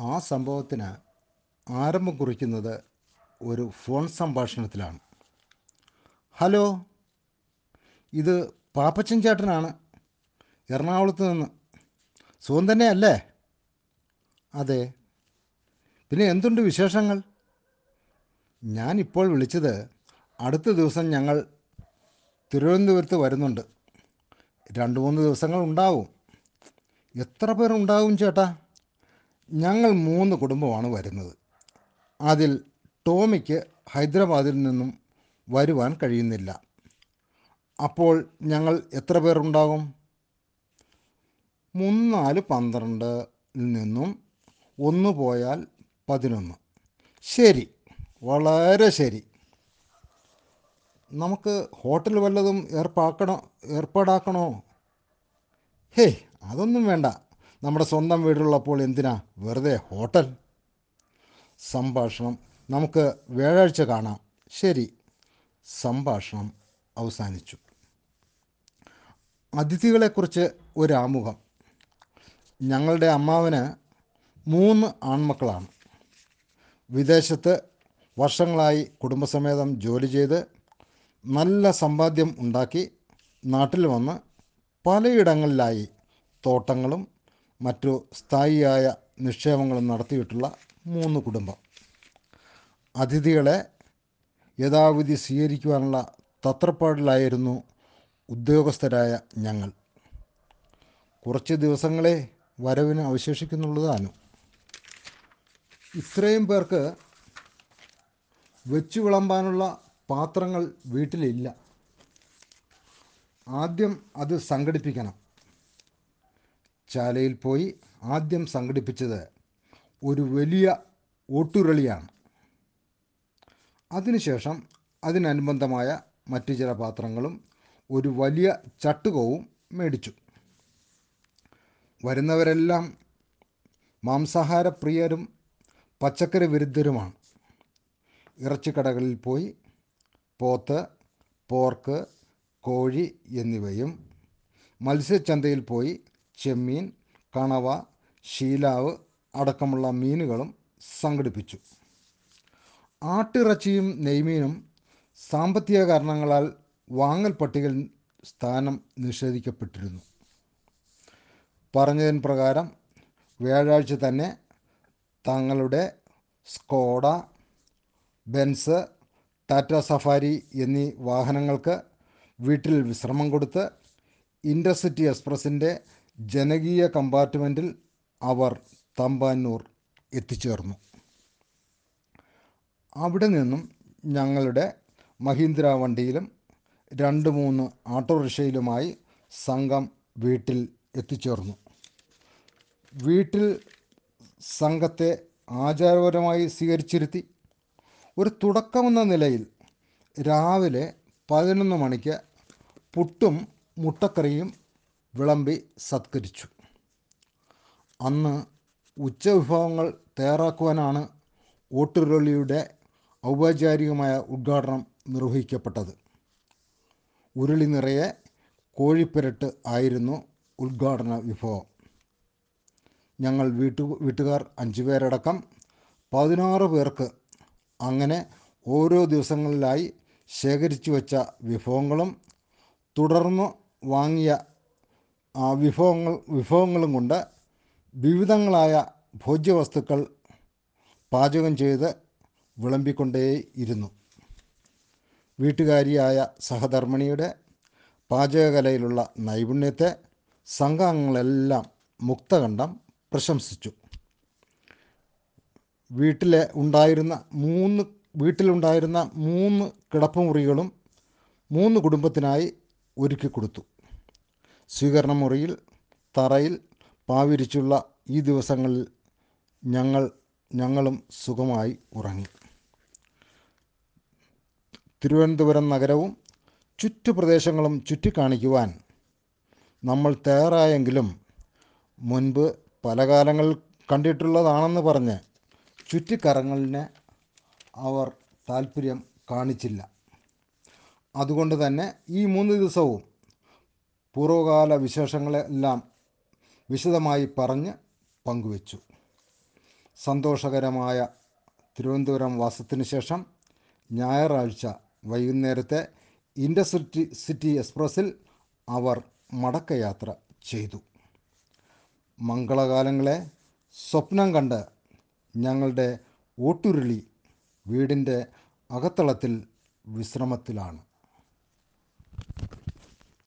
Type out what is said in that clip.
ആ സംഭവത്തിന് ആരംഭം കുറിക്കുന്നത് ഒരു ഫോൺ സംഭാഷണത്തിലാണ്. ഹലോ ഇത് പാപ്പച്ചൻ ചേട്ടനാണ്. എറണാകുളത്ത് നിന്ന്. സുഖം തന്നെയല്ലേ? അതെ. പിന്നെ എന്തുണ്ട് വിശേഷങ്ങൾ? ഞാനിപ്പോൾ വിളിച്ചത് അടുത്ത ദിവസം ഞങ്ങൾ തിരുവനന്തപുരത്ത് വരുന്നുണ്ട്. രണ്ട് മൂന്ന് ദിവസങ്ങൾ ഉണ്ടാവും. എത്ര പേരുണ്ടാവും ചേട്ടാ? ഞങ്ങൾ മൂന്ന് കുടുംബമാണ് വരുന്നത്. അതിൽ ടോമിക്ക് ഹൈദരാബാദിൽ നിന്നും വരുവാൻ കഴിയുന്നില്ല. അപ്പോൾ ഞങ്ങൾ എത്ര പേരുണ്ടാകും? മൂന്നാൽ പന്ത്രണ്ടിൽ നിന്നും ഒന്ന് പോയാൽ പതിനൊന്ന്. ശരി വളരെ ശരി. നമുക്ക് ഹോട്ടൽ വല്ലതും ഏർപ്പാക്കണോ ഏർപ്പാടാക്കണോ? ഹേയ് അതൊന്നും വേണ്ട. നമ്മുടെ സ്വന്തം വീടുള്ളപ്പോൾ എന്തിനാ വെറുതെ ഹോട്ടൽ? സംഭാഷണം നമുക്ക് വ്യാഴാഴ്ച കാണാം. ശരി. സംഭാഷണം അവസാനിച്ചു. അതിഥികളെക്കുറിച്ച് ഒരു ആമുഖം ഞങ്ങളുടെ അമ്മാവന് മൂന്ന് ആൺമക്കളാണ്. വിദേശത്ത് വർഷങ്ങളായി കുടുംബസമേതം ജോലി ചെയ്ത് നല്ല സമ്പാദ്യം ഉണ്ടാക്കി നാട്ടിൽ വന്ന് പലയിടങ്ങളിലായി തോട്ടങ്ങളും മറ്റു സ്ഥായിയായ നിക്ഷേപങ്ങളും നടത്തിയിട്ടുള്ള മൂന്ന് കുടുംബം. അതിഥികളെ യഥാവിധി സ്വീകരിക്കുവാനുള്ള തത്രപ്പാടിലായിരുന്നു ഉദ്യോഗസ്ഥരായ ഞങ്ങൾ. കുറച്ച് ദിവസങ്ങളെ വരവിന് അവശേഷിക്കുന്നുള്ളതാനും ഇത്രയും പേർക്ക് വെച്ചു വിളമ്പാനുള്ള പാത്രങ്ങൾ വീട്ടിലില്ല. ആദ്യം അത് സംഘടിപ്പിക്കണം. ചാലയിൽ പോയി ആദ്യം സംഘടിപ്പിച്ചത് ഒരു വലിയ ഓട്ടുരളിയാണ്. അതിനുശേഷം അതിനനുബന്ധമായ മറ്റു ചില പാത്രങ്ങളും ഒരു വലിയ ചട്ടുകവും മേടിച്ചു. വരുന്നവരെല്ലാം മാംസാഹാര പ്രിയരും പച്ചക്കറി വിരുദ്ധരുമാണ് ഇറച്ചിക്കടകളിൽ പോയി പോത്ത് പോർക്ക് കോഴി എന്നിവയും മത്സ്യച്ചന്തയിൽ പോയി ചെമ്മീൻ കണവ ശീലാവ് അടക്കമുള്ള മീനുകളും സംഘടിപ്പിച്ചു. ആട്ടിറച്ചിയും നെയ്മീനും സാമ്പത്തിക കാരണങ്ങളാൽ വാങ്ങൽ പട്ടികയിൽ സ്ഥാനം നിഷേധിക്കപ്പെട്ടിരുന്നു. പറഞ്ഞതിന് പ്രകാരം വ്യാഴാഴ്ച തന്നെ തങ്ങളുടെ സ്കോഡ ബെൻസ് ടാറ്റ സഫാരി എന്നീ വാഹനങ്ങൾക്ക് വീട്ടിൽ വിശ്രമം കൊടുത്ത് ഇന്റർസിറ്റി എക്സ്പ്രസിന്റെ ജനകീയ കമ്പാർട്ട്മെന്റിൽ അവർ തമ്പാനൂർ എത്തിച്ചേർന്നു. അവിടെ നിന്നും ഞങ്ങളുടെ മഹീന്ദ്ര വണ്ടിയിലും രണ്ട് മൂന്ന് ഓട്ടോറിക്ഷയിലുമായി സംഘം വീട്ടിൽ എത്തിച്ചേർന്നു. വീട്ടിൽ സംഘത്തെ ആചാരപരമായി സ്വീകരിച്ചിരുത്തി ഒരു തുടക്കമെന്ന നിലയിൽ രാവിലെ പതിനൊന്ന് മണിക്ക് പുട്ടും മുട്ടക്കറിയും വിളമ്പി സത്കരിച്ചു. അന്ന് ഉച്ചവിഭവങ്ങൾ തയ്യാറാക്കുവാനാണ് ഓട്ടുരുളിയുടെ ഔപചാരികമായ ഉദ്ഘാടനം നിർവഹിക്കപ്പെട്ടത്. ഉരുളി നിറയെ കോഴിപ്പെരട്ട് ആയിരുന്നു ഉദ്ഘാടന വിഭവം. ഞങ്ങൾ വീട്ടു വീട്ടുകാർ അഞ്ചു പേരടക്കം പതിനാറ് പേർക്ക് അങ്ങനെ ഓരോ ദിവസങ്ങളിലായി ശേഖരിച്ചു വച്ച വിഭവങ്ങളും തുടർന്ന് വാങ്ങിയ വിഭവങ്ങൾ വിഭവങ്ങളും കൊണ്ട് വിവിധങ്ങളായ ഭോജ്യവസ്തുക്കൾ പാചകം ചെയ്ത് വിളമ്പിക്കൊണ്ടേയിരുന്നു. വീട്ടുകാരിയായ സഹധർമ്മിണിയുടെ പാചകകലയിലുള്ള നൈപുണ്യത്തെ സംഘാംഗങ്ങളെല്ലാം മുക്തകണ്ഠം പ്രശംസിച്ചു. വീട്ടിലെ ഉണ്ടായിരുന്ന മൂന്ന് വീട്ടിലുണ്ടായിരുന്ന മൂന്ന് കിടപ്പുമുറികളും മൂന്ന് കുടുംബത്തിനായി ഒരുക്കി കൊടുത്തു സ്വീകരണ മുറിയിൽ തറയിൽ പാവിരിച്ചുള്ള ഈ ദിവസങ്ങളിൽ ഞങ്ങൾ ഞങ്ങളും സുഖമായി ഉറങ്ങി. തിരുവനന്തപുരം നഗരവും ചുറ്റുപ്രദേശങ്ങളും ചുറ്റിക്കാണിക്കുവാൻ നമ്മൾ തയ്യാറായെങ്കിലും മുൻപ് പല കാലങ്ങളിൽ കണ്ടിട്ടുള്ളതാണെന്ന് പറഞ്ഞ് ചുറ്റിക്കറങ്ങലിന് അവർ താല്പര്യം കാണിച്ചില്ല. അതുകൊണ്ട് തന്നെ ഈ മൂന്ന് ദിവസവും പൂർവകാല വിശേഷങ്ങളെല്ലാം വിശദമായി പറഞ്ഞ് പങ്കുവച്ചു. സന്തോഷകരമായ തിരുവനന്തപുരം വാസത്തിന് ശേഷം ഞായറാഴ്ച വൈകുന്നേരത്തെ ഇന്റർസിറ്റി സിറ്റി എക്സ്പ്രസ്സിൽ അവർ മടക്കയാത്ര ചെയ്തു. മംഗളകാലങ്ങളെ സ്വപ്നം കണ്ട് ഞങ്ങളുടെ ഓട്ടുരുളി വീടിന്റെ അകത്തളത്തിൽ വിശ്രമത്തിലാണ്.